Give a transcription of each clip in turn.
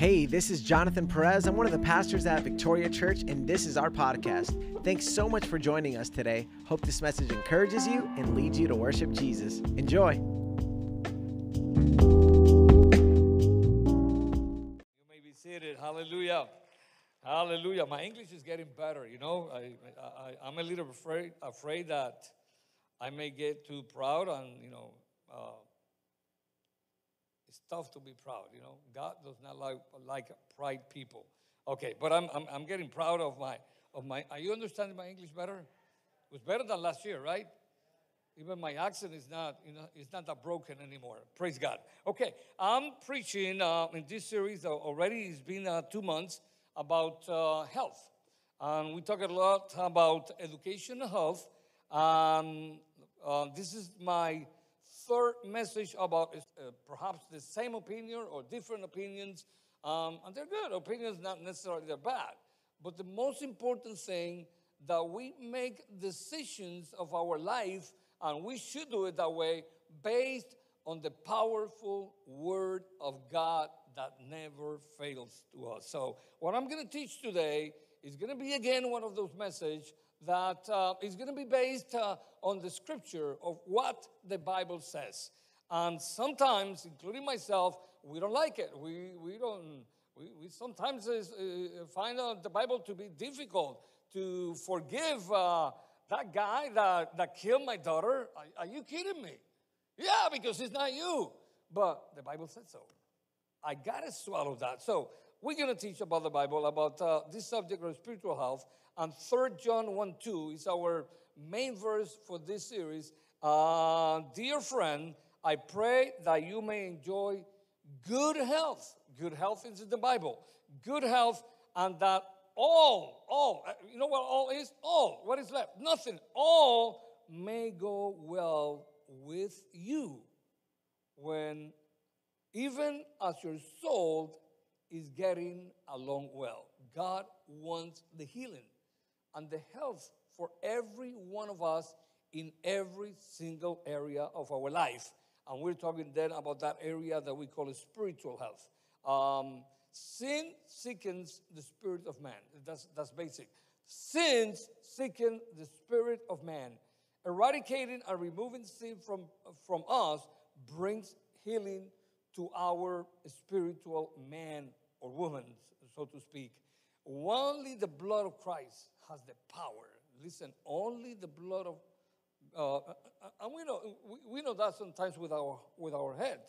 Hey, this is Jonathan Perez. I'm one of the pastors at Victoria Church, and this is our podcast. Thanks so much for joining us today. Hope this message encourages you and leads you to worship Jesus. Enjoy. You may be seated. Hallelujah. Hallelujah. My English is getting better. You know, I, I, I'm a little afraid, afraid that I may get too proud and, you know, uh, it's tough to be proud, you know. God does not like, like pride people. Okay, but I'm, I'm, I'm getting proud of my, of my, are you understanding my English better? It was better than last year, right? Even my accent is not, you know, it's not that broken anymore. Praise God. Okay, I'm preaching uh, in this series uh, already. It's been uh, two months about uh, health, and we talk a lot about education and health. Um, this is my message about uh, perhaps the same opinion or different opinions, um, and they're good. Opinions not necessarily they're bad, but the most important thing that we make decisions of our life, and we should do it that way, based on the powerful Word of God that never fails to us. So, what I'm going to teach today is going to be again one of those messages that uh, is going to be based uh, on the scripture of what the Bible says. And sometimes, including myself, we don't like it. We, we don't, we, we sometimes uh, find uh, the Bible to be difficult to forgive uh, that guy that, that killed my daughter. Are, are you kidding me? Yeah, because it's not you. But the Bible said so. I got to swallow that. So, we're going to teach about the Bible, about uh, this subject of spiritual health. And 3 John 1 2 is our main verse for this series. Uh, dear friend, I pray that you may enjoy good health. Good health is in the Bible. Good health, and that all, all, uh, you know what all is? All. What is left? Nothing. All may go well with you when even as your soul is getting along well. God wants the healing and the health for every one of us in every single area of our life. And we're talking then about that area that we call spiritual health. Um, sin sickens the spirit of man. That's, that's basic. Sin sickens the spirit of man. Eradicating and removing sin from, from us brings healing to our spiritual man or woman, so to speak. Only the blood of Christ has the power. Listen, only the blood of, uh, uh, uh, and we know we, know that sometimes with our with our head,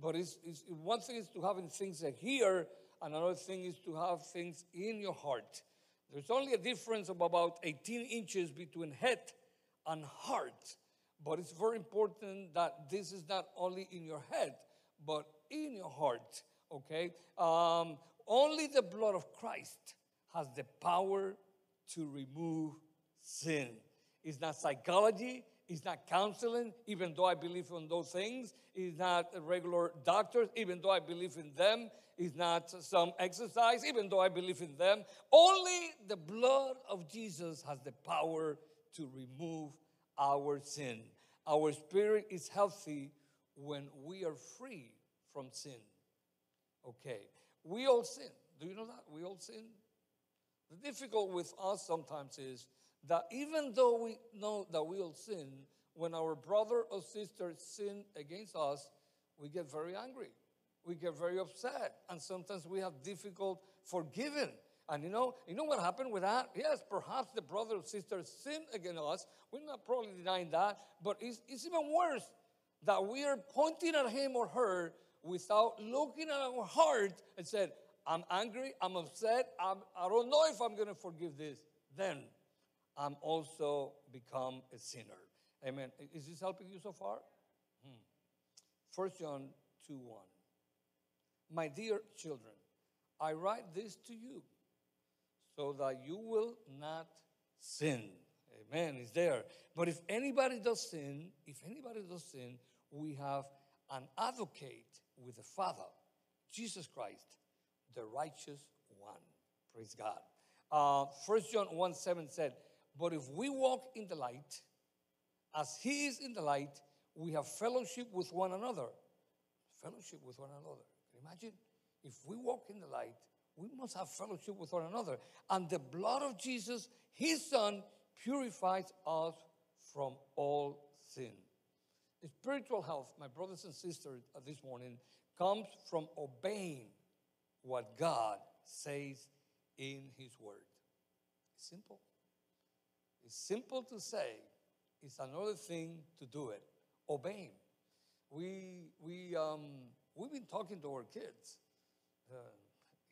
but it's, it's one thing is to having things here, and another thing is to have things in your heart. There's only a difference of about 18 inches between head and heart, but it's very important that this is not only in your head, but in your heart. Okay, um, only the blood of Christ has the power to remove sin. It's not psychology, it's not counseling, even though I believe in those things. It's not regular doctors, even though I believe in them. It's not some exercise, even though I believe in them. Only the blood of Jesus has the power to remove our sin. Our spirit is healthy when we are free from sin. Okay. We all sin. Do you know that? We all sin. The difficult with us sometimes is that even though we know that we all sin, when our brother or sister sin against us, we get very angry. We get very upset. And sometimes we have difficult forgiving. And you know, you know what happened with that? Yes, perhaps the brother or sister sinned against us. We're not probably denying that, but it's, it's even worse that we are pointing at him or her without looking at our heart and said, I'm angry, I'm upset, I'm, I don't know if I'm going to forgive this, then I'm also become a sinner. Amen. Is this helping you so far? Hmm. 1 John 2 1. My dear children, I write this to you so that you will not sin. Amen. It's there. But if anybody does sin, if anybody does sin, we have an advocate with the Father, Jesus Christ, the righteous one. Praise God. Uh, 1 John 1 7 said, But if we walk in the light, as he is in the light, we have fellowship with one another. Fellowship with one another. Imagine? if we walk in the light, we must have fellowship with one another. And the blood of Jesus, his son, purifies us from all sin. Spiritual health, my brothers and sisters, uh, this morning comes from obeying what God says in His Word. It's simple. It's simple to say, it's another thing to do it. Obeying. We, we, um, we've been talking to our kids, uh,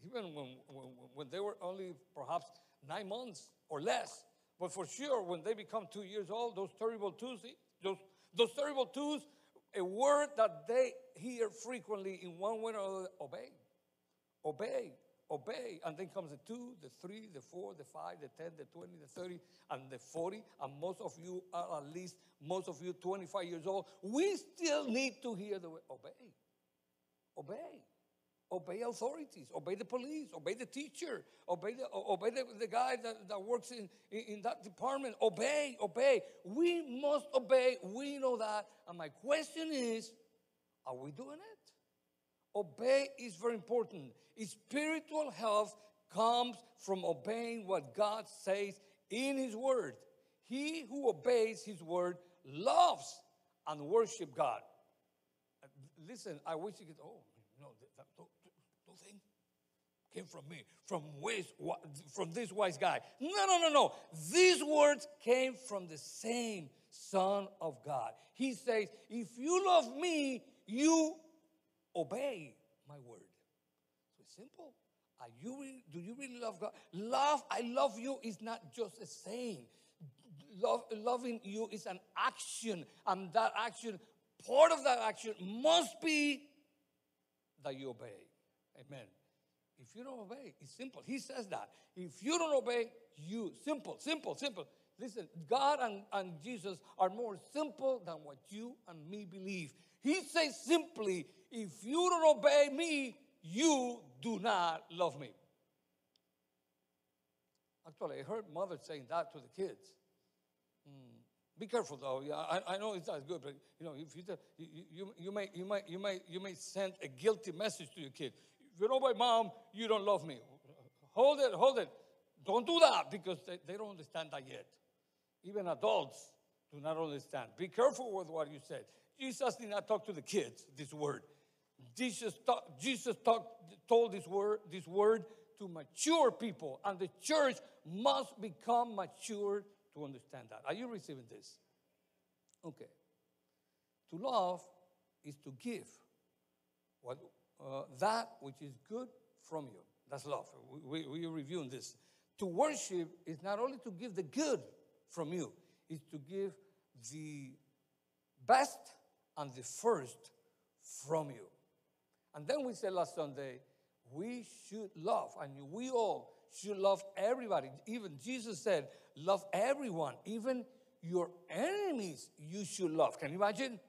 even when, when, when they were only perhaps nine months or less. But for sure, when they become two years old, those terrible twos, those, those terrible twos, a word that they hear frequently in one way or another, obey. Obey, obey. And then comes the two, the three, the four, the five, the 10, the 20, the 30, and the 40. And most of you are at least, most of you 25 years old. We still need to hear the word obey. Obey. Obey authorities, obey the police, obey the teacher, obey the, obey the, the guy that, that works in, in, in that department. Obey, obey. We must obey. We know that. And my question is are we doing it? Obey is very important. Spiritual health comes from obeying what God says in His Word. He who obeys His Word loves and worship God. Listen, I wish you could, oh, thing came from me, from, wise, from this wise guy. No, no, no, no. These words came from the same Son of God. He says, If you love me, you obey my word. So it's simple. Are you do you really love God? Love, I love you is not just a saying. Love, loving you is an action, and that action, part of that action must be that you obey. Amen. If you don't obey, it's simple. He says that. If you don't obey, you. Simple, simple, simple. Listen, God and, and Jesus are more simple than what you and me believe. He says simply, if you don't obey me, you do not love me. Actually, I heard mother saying that to the kids. Mm. Be careful, though. Yeah, I, I know it's not good, but you know, if you, you, you, you, may, you, may, you, may, you may send a guilty message to your kid. If you don't obey mom, you don't love me. Hold it, hold it. Don't do that because they, they don't understand that yet. Even adults do not understand. Be careful with what you said. Jesus did not talk to the kids this word. Jesus, talk, Jesus talk, told this word, this word to mature people, and the church must become mature to understand that. Are you receiving this? Okay. To love is to give what, uh, that which is good from you. That's love. We, we, we're reviewing this. To worship is not only to give the good from you, it's to give the best and the first from you. And then we said last Sunday, we should love, and we all should love everybody. Even Jesus said, love everyone, even your enemies, you should love. Can you imagine?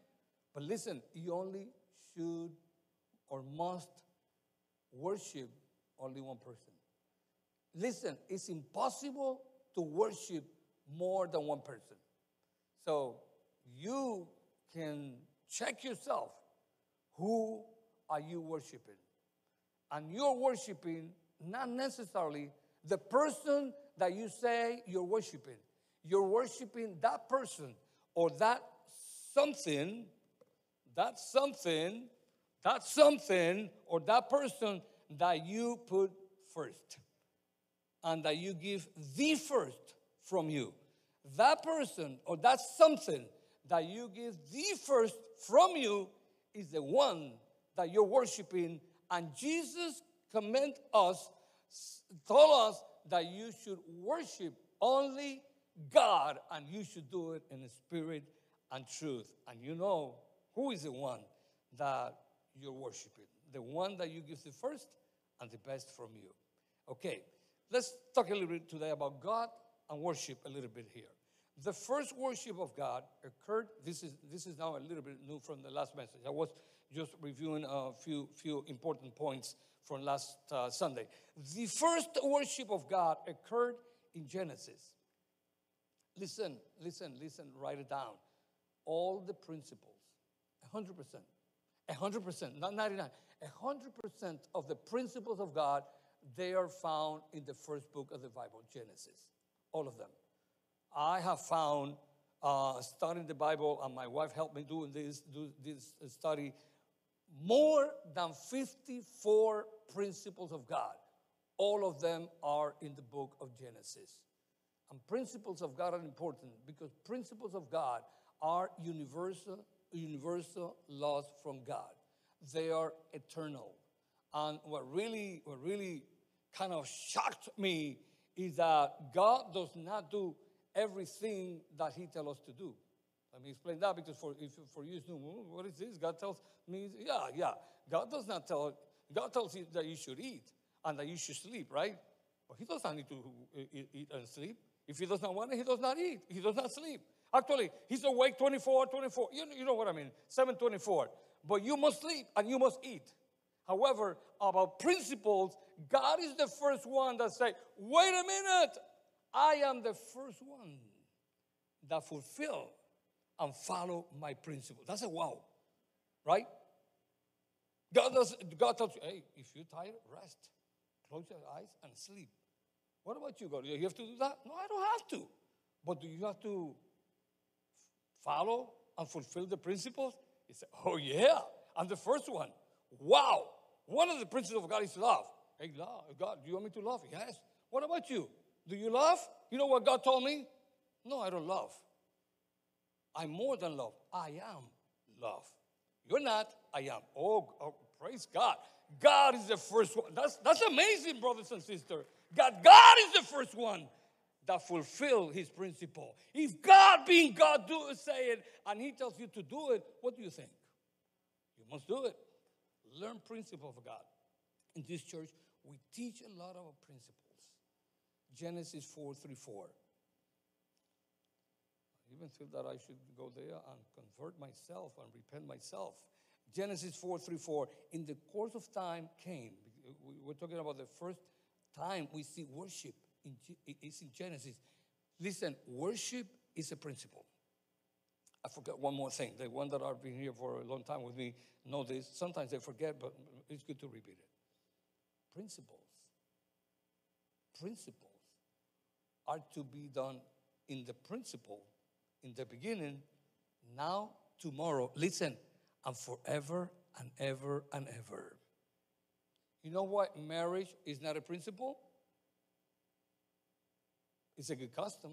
But listen, you only should or must worship only one person. Listen, it's impossible to worship more than one person. So you can check yourself. Who are you worshiping? And you're worshiping not necessarily the person that you say you're worshiping. You're worshiping that person or that something, that something, that something, or that person that you put first and that you give the first from you. That person or that something that you give the first from you is the one that you're worshiping. And Jesus command us, told us that you should worship only God and you should do it in spirit and truth. And you know who is the one that you're worshiping. The one that you give the first and the best from you. Okay, let's talk a little bit today about God and worship a little bit here. The first worship of God occurred, this is, this is now a little bit new from the last message. I was just reviewing a few, few important points from last uh, Sunday. The first worship of God occurred in Genesis. Listen, listen, listen, write it down. All the principles, 100%. 100%, not 99. 100% of the principles of God, they are found in the first book of the Bible, Genesis. All of them. I have found, uh, studying the Bible, and my wife helped me this, do this study, more than 54 principles of God. All of them are in the book of Genesis. And principles of God are important because principles of God are universal, universal laws from God. They are eternal. And what really, what really kind of shocked me is that God does not do everything that He tells us to do. Let me explain that because for, if, for you, what is this? God tells me, yeah, yeah. God does not tell, God tells you that you should eat and that you should sleep, right? But He does not need to eat and sleep. If He does not want it, He does not eat. He does not sleep. Actually, He's awake 24, 24. You, know what I mean? 724. But you must sleep and you must eat. However, about principles, God is the first one that say, wait a minute, I am the first one that fulfill and follow my principle. That's a wow, right? God, does, God tells you, hey, if you're tired, rest. Close your eyes and sleep. What about you, God? You have to do that? No, I don't have to. But do you have to follow and fulfill the principles? He said, oh, yeah. I'm the first one. Wow. One of the principles of God is love. Hey, love. God, do you want me to love? Yes. What about you? Do you love? You know what God told me? No, I don't love. I'm more than love. I am love. You're not, I am. Oh, oh, praise God. God is the first one. That's, that's amazing, brothers and sisters. God, God is the first one that fulfill his principle. If God being God do say it and he tells you to do it, what do you think? You must do it. Learn principle of God. In this church, we teach a lot of principles. Genesis 4 3 4 even feel that I should go there and convert myself and repent myself. Genesis 4 3 4. In the course of time came, we're talking about the first time we see worship, in, it's in Genesis. Listen, worship is a principle. I forgot one more thing. The one that I've been here for a long time with me know this. Sometimes they forget, but it's good to repeat it. Principles. Principles are to be done in the principle in the beginning, now, tomorrow, listen, and forever and ever and ever. You know what? Marriage is not a principle. It's a good custom.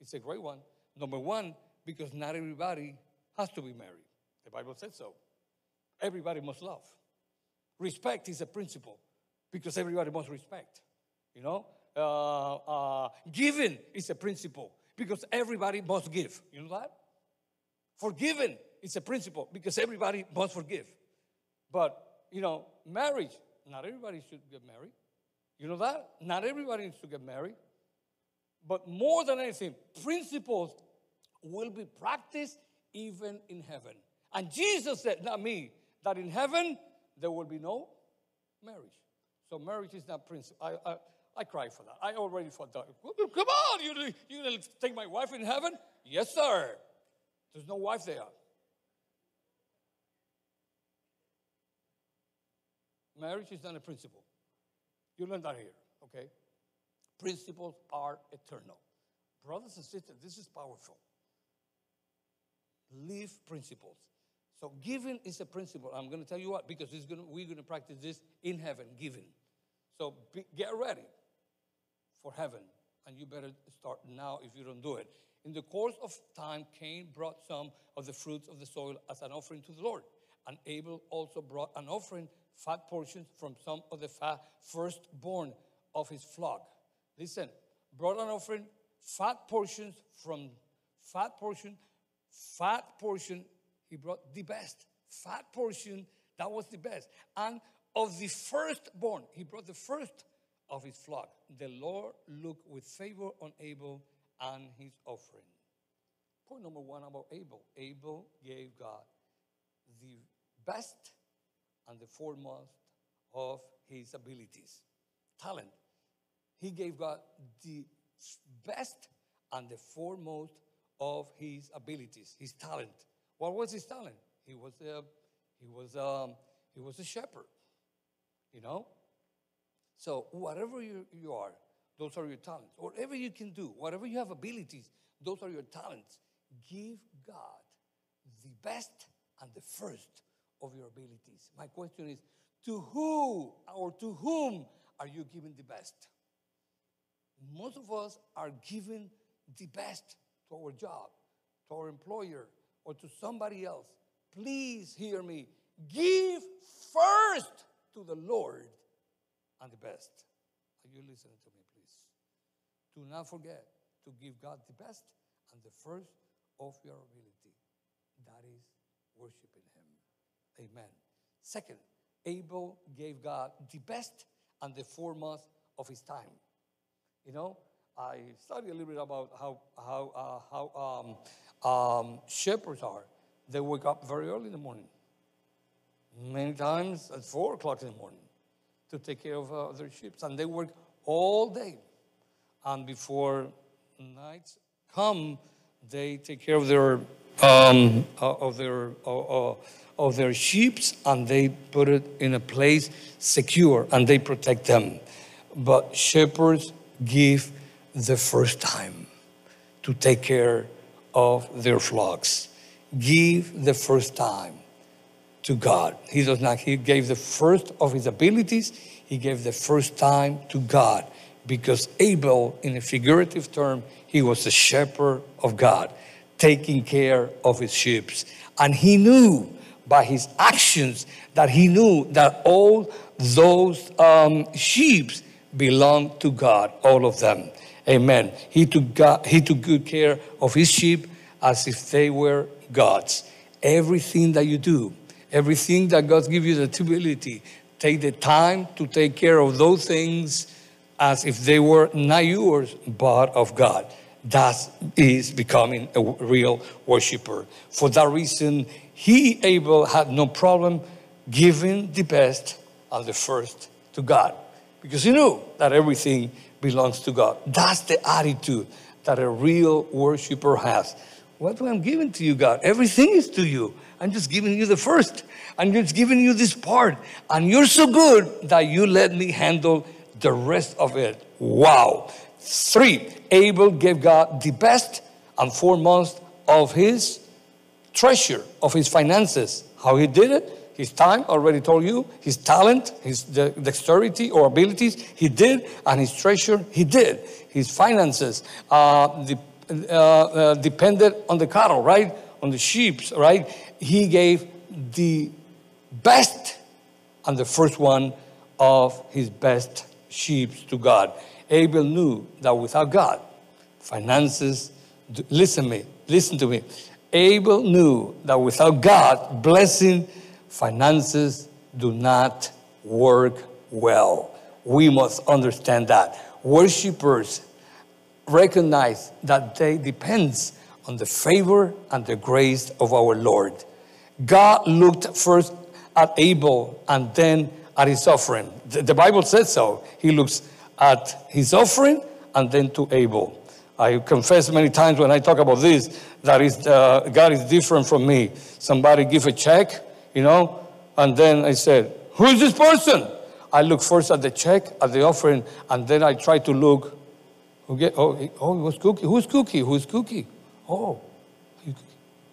It's a great one. Number one, because not everybody has to be married. The Bible says so. Everybody must love. Respect is a principle because everybody must respect. You know, uh, uh, giving is a principle because everybody must give. You know that? Forgiving is a principle because everybody must forgive. But, you know, marriage, not everybody should get married. You know that? Not everybody needs to get married. But more than anything, principles will be practiced even in heaven. And Jesus said, not me, that in heaven there will be no marriage. So marriage is not principle. I, I, I cry for that. I already thought that. Come on, you, you take my wife in heaven? Yes, sir. There's no wife there. Marriage is not a principle. You learn that here, okay? Principles are eternal. Brothers and sisters, this is powerful. Live principles. So giving is a principle. I'm going to tell you what, because gonna, we're going to practice this in heaven, giving. So be, get ready for heaven. And you better start now if you don't do it. In the course of time, Cain brought some of the fruits of the soil as an offering to the Lord. And Abel also brought an offering, fat portions from some of the fat firstborn of his flock. Listen, brought an offering, fat portions from fat portion, fat portion, he brought the best. Fat portion, that was the best. And of the firstborn, he brought the first of his flock. The Lord looked with favor on Abel and his offering. Point number one about Abel Abel gave God the best and the foremost of his abilities, talent. He gave God the best and the foremost of his abilities, his talent. What was his talent? He was a, he was, um, he was a shepherd, you know? So, whatever you, you are, those are your talents. Whatever you can do, whatever you have abilities, those are your talents. Give God the best and the first of your abilities. My question is to who or to whom are you giving the best? Most of us are giving the best to our job, to our employer, or to somebody else. Please hear me. Give first to the Lord and the best. Are you listening to me, please? Do not forget to give God the best and the first of your ability. That is worshiping Him. Amen. Second, Abel gave God the best and the foremost of his time. You know, I studied a little bit about how, how, uh, how um, um, shepherds are. They wake up very early in the morning, many times at four o'clock in the morning, to take care of uh, their sheep. And they work all day. And before nights come, they take care of their um, uh, of their uh, uh, of their sheep and they put it in a place secure and they protect them. But shepherds give the first time to take care of their flocks. Give the first time to God. He does not, he gave the first of his abilities, he gave the first time to God because Abel, in a figurative term, he was the shepherd of God, taking care of his sheep. And he knew by his actions that he knew that all those um, sheep belonged to God, all of them. Amen. He took, God, he took good care of his sheep as if they were God's. Everything that you do, everything that God gives you the ability, take the time to take care of those things as if they were not yours, but of God. That is becoming a real worshiper. For that reason, he, Abel, had no problem giving the best and the first to God because he knew that everything belongs to God. That's the attitude that a real worshiper has. What am I giving to you, God? Everything is to you. I'm just giving you the first. I'm just giving you this part. And you're so good that you let me handle the rest of it. Wow. Three, Abel gave God the best and foremost of his treasure of his finances. How he did it? His time, already told you, his talent, his dexterity or abilities, he did, and his treasure, he did. His finances uh, the, uh, uh, depended on the cattle, right? On the sheep, right? He gave the best and the first one of his best sheep to God. Abel knew that without God, finances, listen me, listen to me, Abel knew that without God, blessing, finances do not work well. We must understand that. Worshippers recognize that they depends on the favor and the grace of our Lord. God looked first at Abel and then at his offering. The Bible says so. He looks at his offering and then to Abel. I confess many times when I talk about this that is, uh, God is different from me. Somebody give a check, you know, and then I said, Who is this person? I look first at the check, at the offering, and then I try to look. Who get, oh, oh, it was Cookie. Who's Cookie? Who's Cookie? Oh,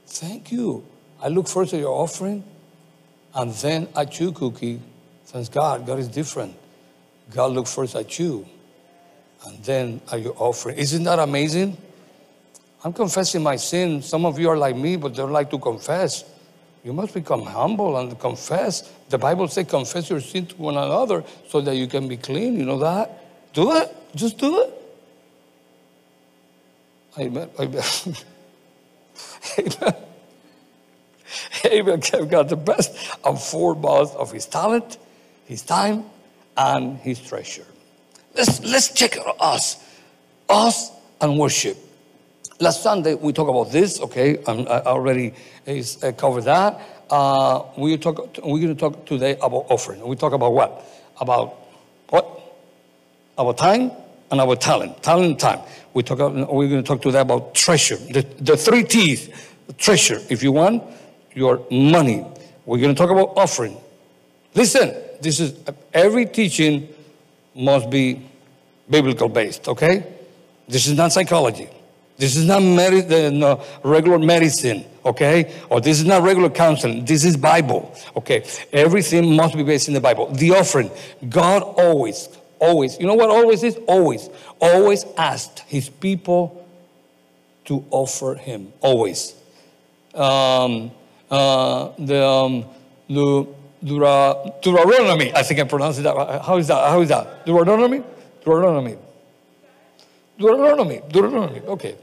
thank you. I look first at your offering, and then at you, Cookie. Thanks God, God is different. God look first at you, and then at your offering. Isn't that amazing? I'm confessing my sin. Some of you are like me, but don't like to confess. You must become humble and confess. The Bible says, confess your sin to one another so that you can be clean. You know that? Do it. Just do it. Amen. Amen. Amen. Gave God the best and foremost of his talent, his time, and his treasure. Let's, let's check us. Us and worship. Last Sunday we talked about this. Okay, I already uh, covered that. Uh, we talk. We're going to talk today about offering. We talk about what? About what? Our time and our talent. Talent time. We talk. We're going to talk today about treasure. The, the three T's. Treasure. If you want your money, We're going to talk about offering. Listen, this is every teaching must be biblical based, okay? This is not psychology. This is not medi- no, regular medicine, okay? Or this is not regular counseling. This is Bible, okay? Everything must be based in the Bible. The offering, God always, always, you know what always is? Always, always asked his people to offer him, always. Um, uh, the, um, the Dura, Deuteronomy, I think I pronounced it that. How is that? How is that? Deuteronomy? Deuteronomy. Deuteronomy, Deuteronomy, okay.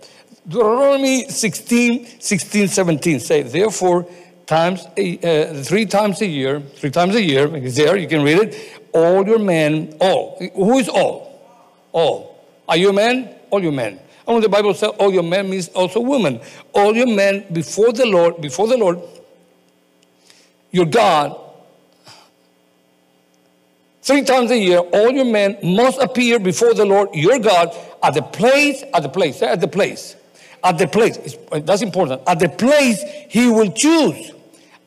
Deuteronomy 16, 16, 17 say, therefore, times a, uh, three times a year, three times a year, it's there, you can read it, all your men, all. Who is all? All. Are you a man? All your men. And when the Bible says all your men means also women. All your men before the Lord, before the Lord, your God, three times a year, all your men must appear before the Lord your God at the place, at the place, at the place, at the place. That's important. At the place he will choose,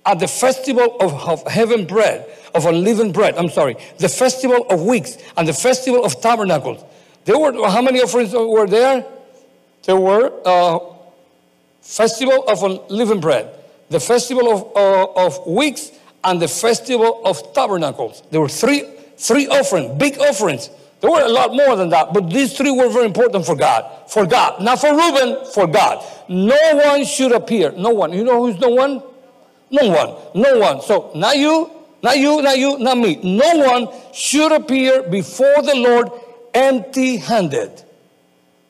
at the festival of, of heaven bread, of unleavened bread. I'm sorry, the festival of weeks and the festival of tabernacles. There were how many offerings were there? There were uh, festival of unleavened bread, the festival of, uh, of weeks, and the festival of tabernacles. There were three three offerings, big offerings. There were a lot more than that, but these three were very important for God. For God. Not for Reuben, for God. No one should appear. No one. You know who's no one? No one. No one. So, not you, not you, not you, not me. No one should appear before the Lord empty handed.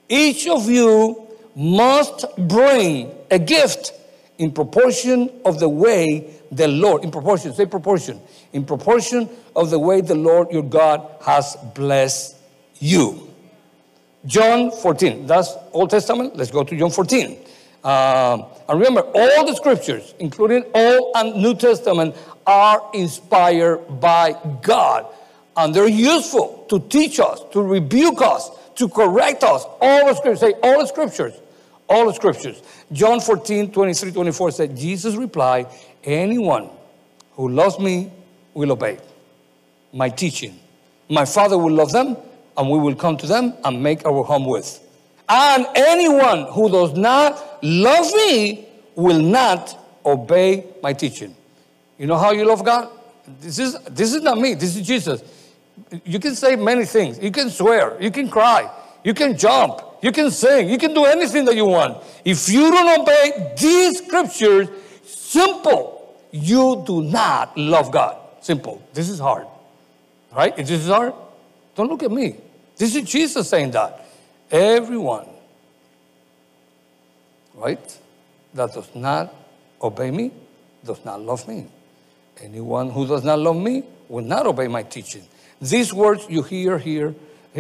Each of you must bring a gift in proportion of the way the Lord, in proportion, say proportion, in proportion of the way the Lord your God has blessed you. John 14, that's Old Testament. Let's go to John 14. Um, and remember, all the scriptures, including Old and New Testament, are inspired by God. And they're useful to teach us, to rebuke us, to correct us. All the scriptures, say all the scriptures, all the scriptures. John 14, 23, 24 said, Jesus replied, Anyone who loves me will obey my teaching. My Father will love them, and we will come to them and make our home with. And anyone who does not love me will not obey my teaching. You know how you love God? This is, this is not me, this is Jesus. You can say many things. You can swear, you can cry, you can jump, you can sing, you can do anything that you want. If you don't obey these scriptures, simple, you do not love God. Simple. This is hard. Right? If This is hard. Don't look at me. This is Jesus saying that. Everyone, right, that does not obey me does not love me. Anyone who does not love me will not obey my teaching. These words you hear here,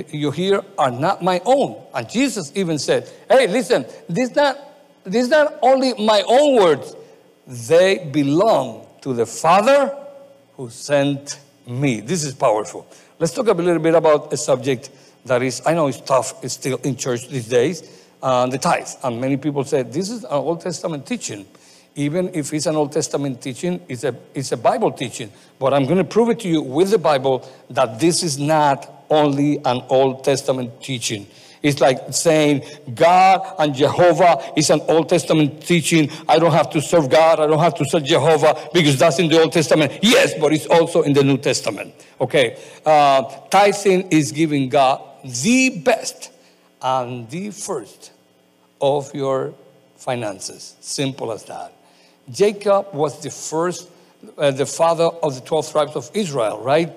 you hear are not my own. And Jesus even said, Hey, listen, this not this not only my own words, they belong to the Father who sent me. This is powerful. Let's talk a little bit about a subject that is, I know it's tough, it's still in church these days, uh, the tithe. And many people say, this is an Old Testament teaching. Even if it's an Old Testament teaching, it's a, it's a Bible teaching. But I'm going to prove it to you with the Bible that this is not only an Old Testament teaching. It's like saying God and Jehovah is an Old Testament teaching. I don't have to serve God. I don't have to serve Jehovah because that's in the Old Testament. Yes, but it's also in the New Testament. Okay. Uh, tithing is giving God the best and the first of your finances. Simple as that. Jacob was the first, uh, the father of the 12 tribes of Israel, right?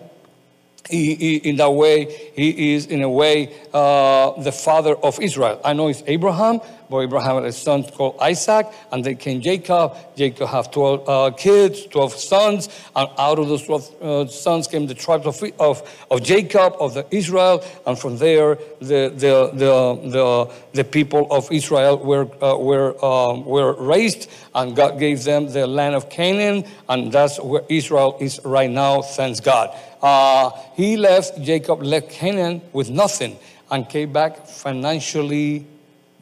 In that way, he is in a way uh, the father of Israel. I know it's Abraham, but Abraham had a son called Isaac, and then came Jacob. Jacob have 12 uh, kids, 12 sons, and out of those 12 uh, sons came the tribes of, of, of Jacob, of the Israel, and from there the, the, the, the, the people of Israel were, uh, were, um, were raised, and God gave them the land of Canaan, and that's where Israel is right now, thanks God. Uh, he left, Jacob left Canaan with nothing and came back financially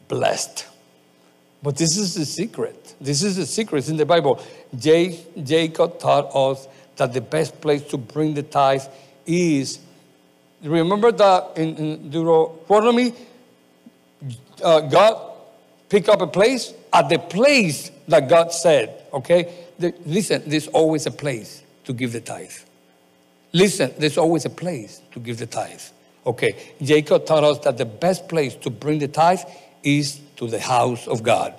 blessed. But this is the secret. This is the secret. In the Bible. J- Jacob taught us that the best place to bring the tithe is. Remember that in, in Deuteronomy, uh, God picked up a place at the place that God said. Okay, the, listen. There's always a place to give the tithe. Listen. There's always a place to give the tithe. Okay, Jacob taught us that the best place to bring the tithe is to the house of God.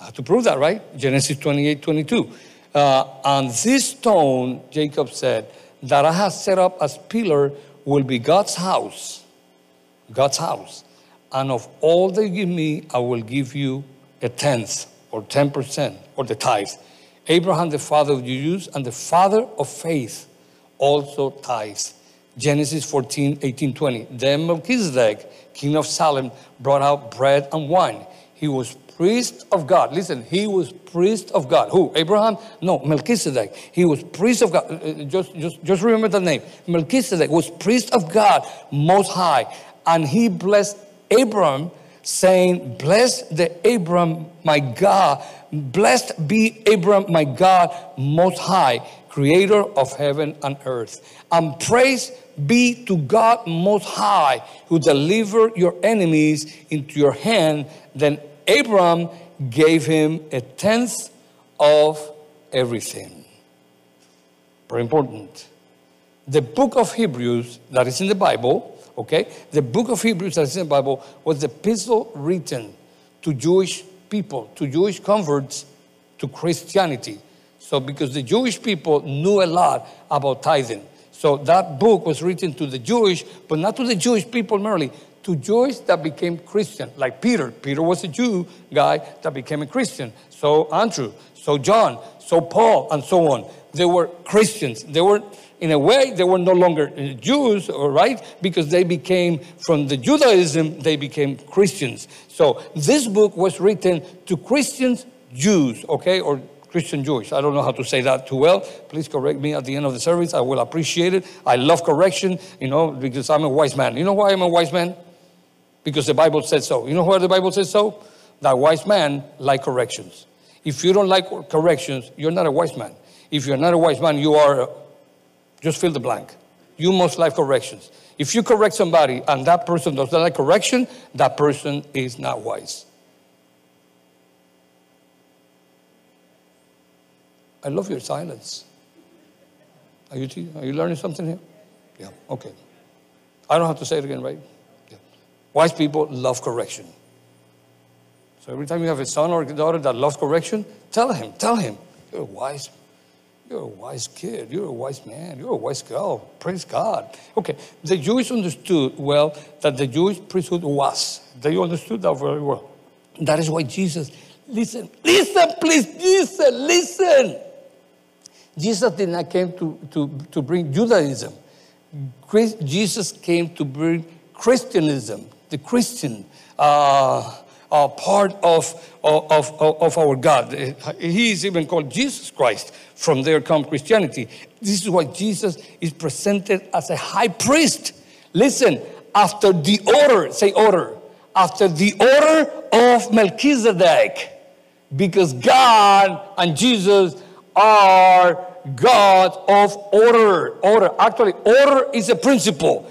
I have to prove that, right? Genesis 28 22. Uh, and this stone, Jacob said, that I have set up as pillar will be God's house. God's house. And of all you give me, I will give you a tenth or 10% or the tithe. Abraham, the father of Jews and the father of faith, also tithes. Genesis 14, 18, 20. Then Melchizedek, king of Salem, brought out bread and wine. He was priest of God. Listen, he was priest of God. Who? Abraham? No, Melchizedek. He was priest of God. Uh, uh, just, just, just remember the name. Melchizedek was priest of God, most high. And he blessed Abraham, saying, Bless the Abraham, my God. Blessed be Abraham, my God, most high, creator of heaven and earth. And praise be to God most high, who delivered your enemies into your hand. Then Abraham gave him a tenth of everything. Very important. The book of Hebrews that is in the Bible, okay? The book of Hebrews that is in the Bible was the epistle written to Jewish people, to Jewish converts to Christianity. So, because the Jewish people knew a lot about tithing. So, that book was written to the Jewish, but not to the Jewish people merely, to Jews that became Christian, like Peter. Peter was a Jew guy that became a Christian. So Andrew, so John, so Paul, and so on. They were Christians. They were, in a way, they were no longer Jews, all right? Because they became, from the Judaism, they became Christians. So this book was written to Christians, Jews, okay? Or Christian Jewish. I don't know how to say that too well. Please correct me at the end of the service. I will appreciate it. I love correction, you know, because I'm a wise man. You know why I'm a wise man? because the Bible says so. You know where the Bible says so? That wise man like corrections. If you don't like corrections, you're not a wise man. If you're not a wise man, you are, just fill the blank. You must like corrections. If you correct somebody and that person does not like correction, that person is not wise. I love your silence. Are you, are you learning something here? Yeah, okay. I don't have to say it again, right? Yeah. Wise people love correction. So every time you have a son or a daughter that loves correction, tell him, tell him, you're wise, you're a wise kid, you're a wise man, you're a wise girl. Praise God. Okay, the Jews understood well that the Jewish priesthood was. They understood that very well. That is why Jesus, listen, listen, please, listen, listen. Jesus did not came to, to, to bring Judaism. Jesus came to bring Christianism the Christian uh, uh, part of, of, of, of our God. He is even called Jesus Christ. From there come Christianity. This is why Jesus is presented as a high priest. Listen, after the order, say order, after the order of Melchizedek, because God and Jesus are God of order. Order. Actually, order is a principle.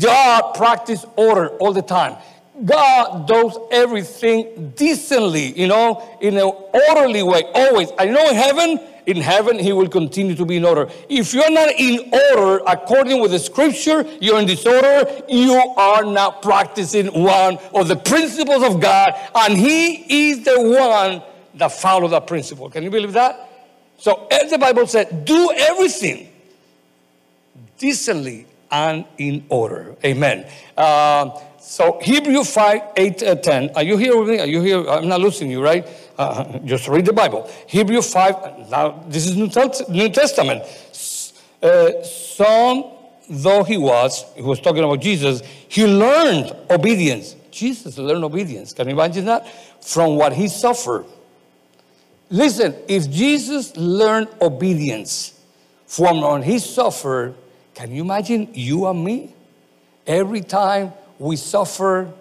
God practice order all the time. God does everything decently, you know, in an orderly way, always. I know in heaven, in heaven, he will continue to be in order. If you're not in order according with the scripture, you're in disorder, you are not practicing one of the principles of God, and he is the one that follow that principle. Can you believe that? So as the Bible said, do everything decently and in order. Amen. Uh, so Hebrew 5, 8, uh, 10. Are you here with me? Are you here? I'm not losing you, right? Uh, just read the Bible. Hebrew 5, now this is New, New Testament. Uh, son though he was, he was talking about Jesus, he learned obedience. Jesus learned obedience. Can you imagine that? From what he suffered. Listen, if Jesus learned obedience from what he suffered, can you imagine you and me? Every time we suffer,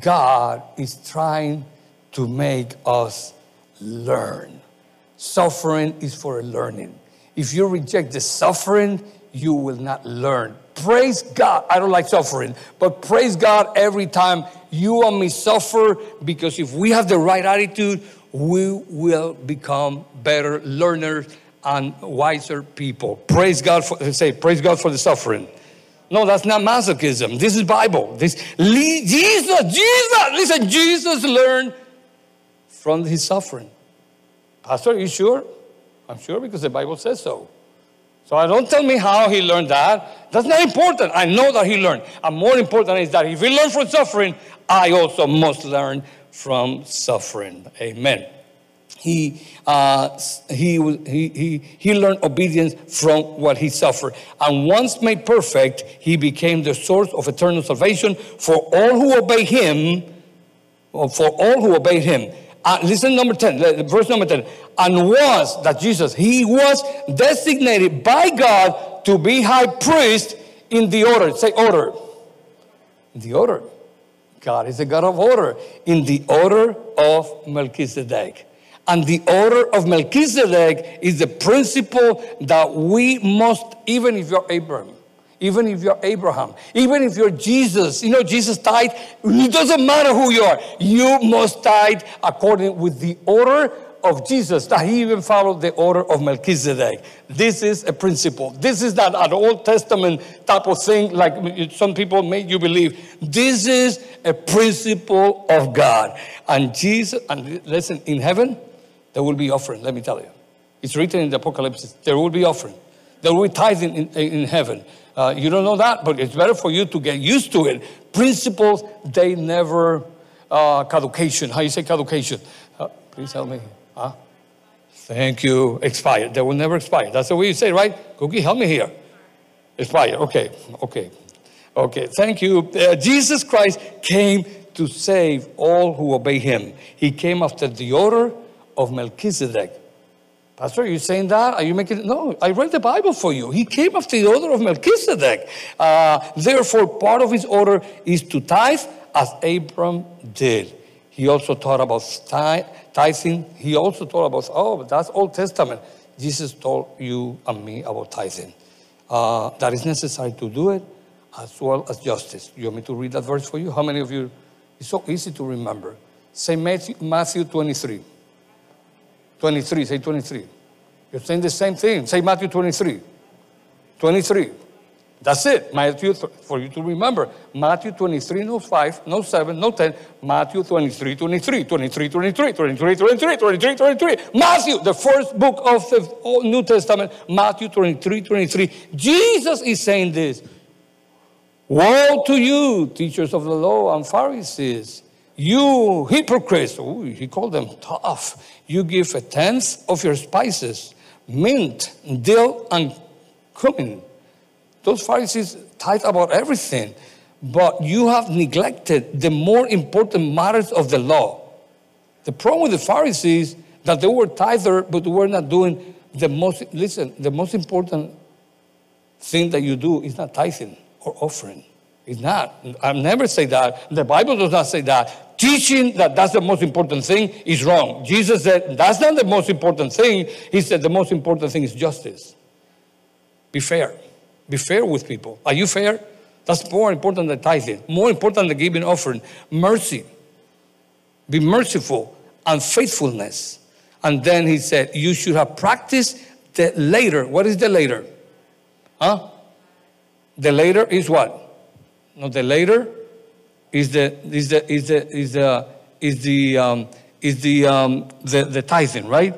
God is trying to make us learn. Suffering is for learning. If you reject the suffering, you will not learn. Praise God. I don't like suffering, but praise God every time you and me suffer because if we have the right attitude, we will become better learners and wiser people. Praise God for say praise God for the suffering. No, that's not masochism. This is Bible. This Jesus, Jesus, listen, Jesus learned from his suffering. Pastor, are you sure? I'm sure because the Bible says so. So I don't tell me how he learned that. That's not important. I know that he learned. And more important is that if he learned from suffering, I also must learn from suffering. Amen. He, uh, he, he, he, he learned obedience from what he suffered. And once made perfect, he became the source of eternal salvation for all who obey him, for all who obey him. Uh, listen, number 10, verse number 10. And was, that Jesus, he was designated by God to be high priest in the order. Say order. The order. God is a God of order. In the order of Melchizedek. And the order of Melchizedek is the principle that we must, even if you're Abraham, even if you're Abraham, even if you're Jesus, you know, Jesus died, it doesn't matter who you are, you must die according with the order of Jesus, that he even followed the order of Melchizedek. This is a principle. This is not an Old Testament type of thing like some people make you believe. This is a principle of God. And Jesus, and listen, in heaven, there will be offering, let me tell you. It's written in the Apocalypse, there will be offering. There will be tithing in, in heaven. Uh, you don't know that, but it's better for you to get used to it. Principles, they never, uh, caducation. How you say caducation? Uh, please help me. Huh? Thank you. Expired. They will never expire. That's the way you say, right? Cookie, help me here. Expire. Okay. Okay. Okay. Thank you. Uh, Jesus Christ came to save all who obey him. He came after the order of Melchizedek. Pastor, are you saying that? Are you making it? No, I read the Bible for you. He came after the order of Melchizedek. Uh, therefore, part of his order is to tithe as Abram did. He also taught about tithing. He also taught about, oh, that's Old Testament. Jesus told you and me about tithing. Uh, that is necessary to do it as well as justice. You want me to read that verse for you? How many of you? It's so easy to remember. Say Matthew, Matthew 23. 23, say 23. You're saying the same thing. Say Matthew 23. 23. That's it. Matthew, for you to remember. Matthew 23, no 5, no 7, no 10. Matthew 23, 23, 23, 23, 23, 23, 23, 23. Matthew, the first book of the New Testament, Matthew 23, 23. Jesus is saying this. Woe to you, teachers of the law and Pharisees. You hypocrites, Ooh, he called them tough. You give a tenth of your spices, mint, dill, and cumin. Those Pharisees tithe about everything, but you have neglected the more important matters of the law. The problem with the Pharisees that they were tither, but they were not doing the most. Listen, the most important thing that you do is not tithing or offering. It's not. I've never say that. The Bible does not say that. Teaching that that's the most important thing is wrong. Jesus said that's not the most important thing. He said the most important thing is justice. Be fair. Be fair with people. Are you fair? That's more important than tithing. More important than giving offering. Mercy. Be merciful and faithfulness. And then he said, you should have practiced the later. What is the later? Huh? The later is what? No, the later is the is the is the is the is the um, is the, um, the the tithing, right?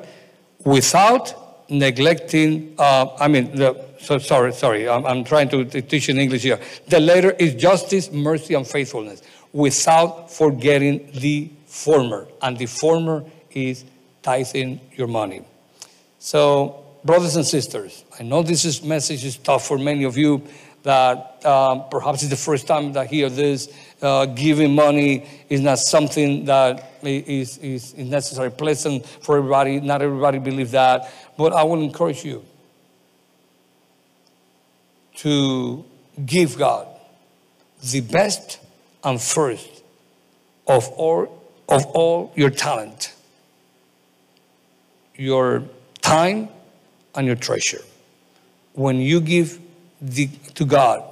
Without neglecting. Uh, I mean, the, so sorry, sorry. I'm, I'm trying to teach in English here. The later is justice, mercy, and faithfulness, without forgetting the former, and the former is tithing your money. So, brothers and sisters, I know this is, message is tough for many of you that um, perhaps it's the first time that I hear this. Uh, giving money is not something that is, is, is necessarily pleasant for everybody. Not everybody believes that. But I will encourage you to give God the best and first of all of all your talent, your time, and your treasure. When you give the, to God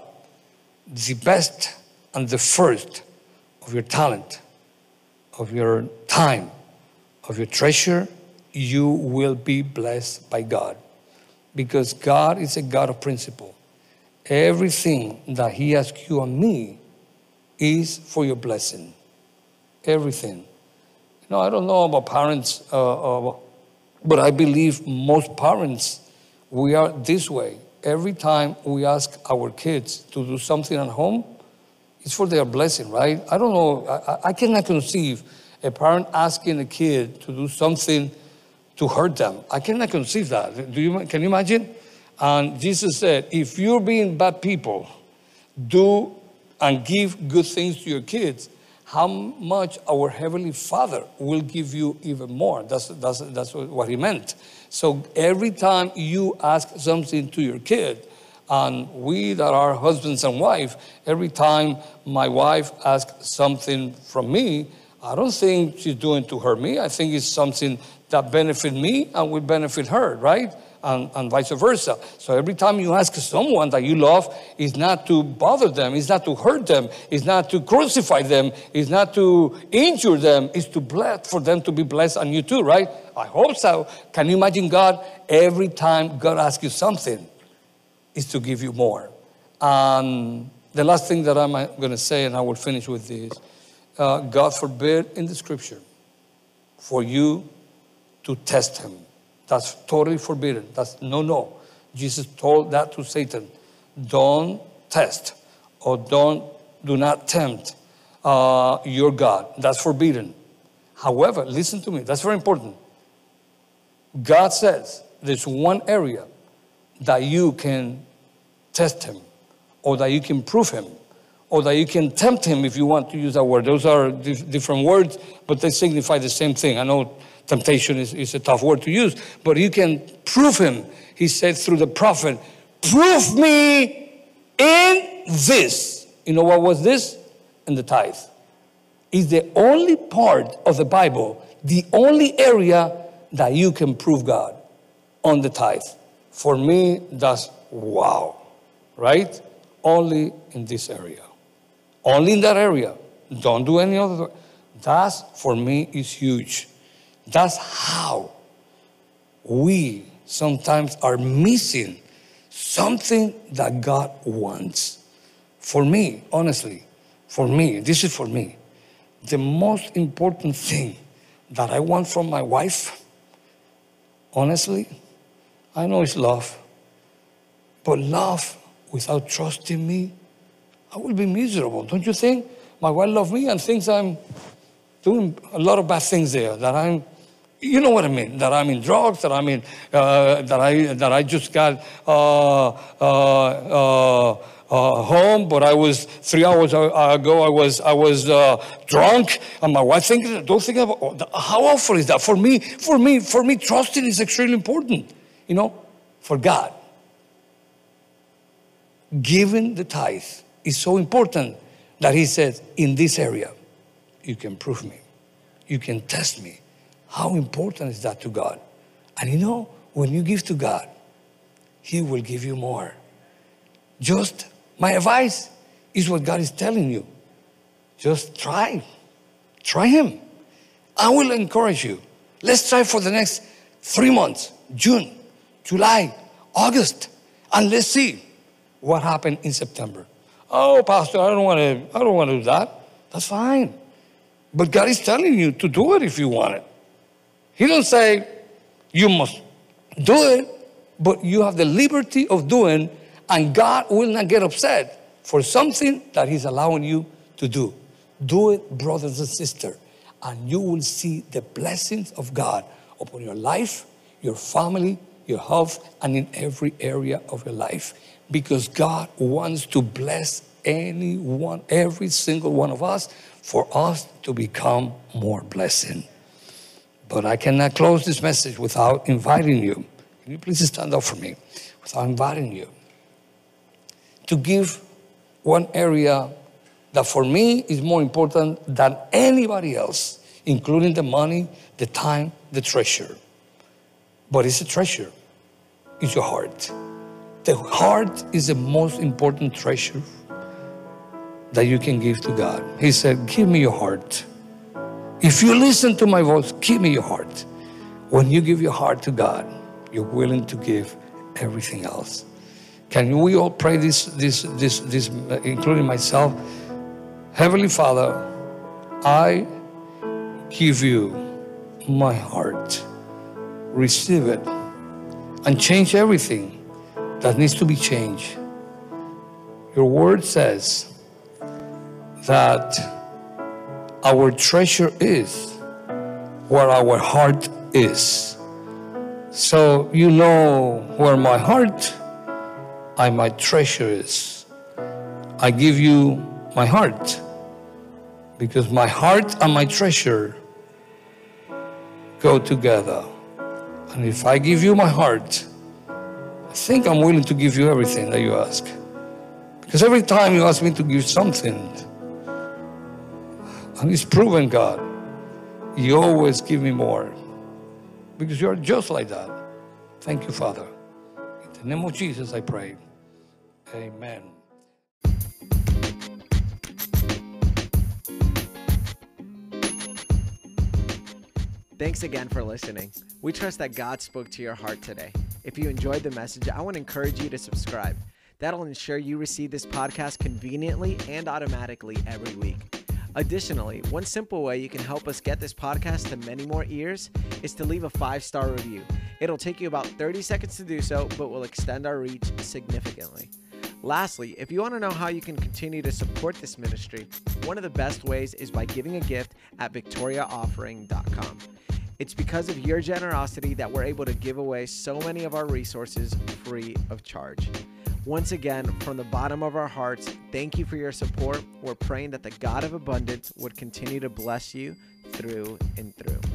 the best and the first of your talent, of your time, of your treasure, you will be blessed by God. Because God is a God of principle. Everything that He asks you and me is for your blessing. Everything. You know, I don't know about parents, uh, uh, but I believe most parents, we are this way. Every time we ask our kids to do something at home, it's for their blessing, right? I don't know. I, I cannot conceive a parent asking a kid to do something to hurt them. I cannot conceive that. Do you, can you imagine? And Jesus said, if you're being bad people, do and give good things to your kids, how much our Heavenly Father will give you even more. That's, that's, that's what he meant. So every time you ask something to your kid, and we that are husbands and wife, every time my wife asks something from me, I don't think she's doing to hurt me. I think it's something that benefit me and will benefit her, right? And, and, vice versa. So every time you ask someone that you love, it's not to bother them, it's not to hurt them, it's not to crucify them, it's not to injure them, it's to bless for them to be blessed and you too, right? I hope so. Can you imagine God? Every time God asks you something, is to give you more. And the last thing that I'm going to say, and I will finish with this uh, God forbid in the scripture for you to test him. That's totally forbidden. That's no, no. Jesus told that to Satan. Don't test or don't, do not tempt uh, your God. That's forbidden. However, listen to me, that's very important. God says there's one area that you can test him or that you can prove him or that you can tempt him if you want to use that word. Those are dif- different words, but they signify the same thing. I know temptation is, is a tough word to use, but you can prove him. He said through the prophet, Prove me in this. You know what was this? In the tithe. Is the only part of the Bible, the only area that you can prove God on the tithe. For me, that's wow, right? Only in this area. Only in that area. Don't do any other. That's, for me, is huge. That's how we sometimes are missing something that God wants. For me, honestly, for me, this is for me. The most important thing that I want from my wife, honestly, I know it's love. But love without trusting me, I will be miserable, don't you think? My wife loves me and thinks I'm doing a lot of bad things there, that I'm you know what I mean? That I'm in drugs, that I'm in, uh, that I that I just got uh, uh, uh, uh home, but I was three hours ago. I was I was uh, drunk, and my wife thinking, don't think about oh, how awful is that for me. For me, for me, trusting is extremely important. You know, for God, giving the tithe is so important that He says, in this area, you can prove me, you can test me how important is that to God? And you know, when you give to God, He will give you more. Just my advice is what God is telling you. Just try. Try Him. I will encourage you. Let's try for the next three months June, July, August, and let's see what happened in September. Oh, Pastor, I don't want to. I don't want to do that. That's fine. But God is telling you to do it if you want it. He don't say you must do it, but you have the liberty of doing, and God will not get upset for something that He's allowing you to do. Do it, brothers and sisters, and you will see the blessings of God upon your life, your family, your health, and in every area of your life. Because God wants to bless anyone, every single one of us, for us to become more blessing. But I cannot close this message without inviting you. Can you please stand up for me? Without inviting you to give one area that for me is more important than anybody else including the money, the time, the treasure. But it's a treasure, it's your heart. The heart is the most important treasure that you can give to God. He said, Give me your heart. If you listen to my voice, give me your heart. When you give your heart to God, you're willing to give everything else. Can we all pray this, this, this, this, including myself? Heavenly Father, I give you my heart. Receive it and change everything that needs to be changed. Your word says that our treasure is where our heart is. So you know where my heart and my treasure is. I give you my heart because my heart and my treasure go together. And if I give you my heart, I think I'm willing to give you everything that you ask. Because every time you ask me to give something, and it's proven, God, you always give me more. Because you're just like that. Thank you, Father. In the name of Jesus, I pray. Amen. Thanks again for listening. We trust that God spoke to your heart today. If you enjoyed the message, I want to encourage you to subscribe. That'll ensure you receive this podcast conveniently and automatically every week. Additionally, one simple way you can help us get this podcast to many more ears is to leave a five star review. It'll take you about 30 seconds to do so, but will extend our reach significantly. Lastly, if you want to know how you can continue to support this ministry, one of the best ways is by giving a gift at victoriaoffering.com. It's because of your generosity that we're able to give away so many of our resources free of charge. Once again, from the bottom of our hearts, thank you for your support. We're praying that the God of abundance would continue to bless you through and through.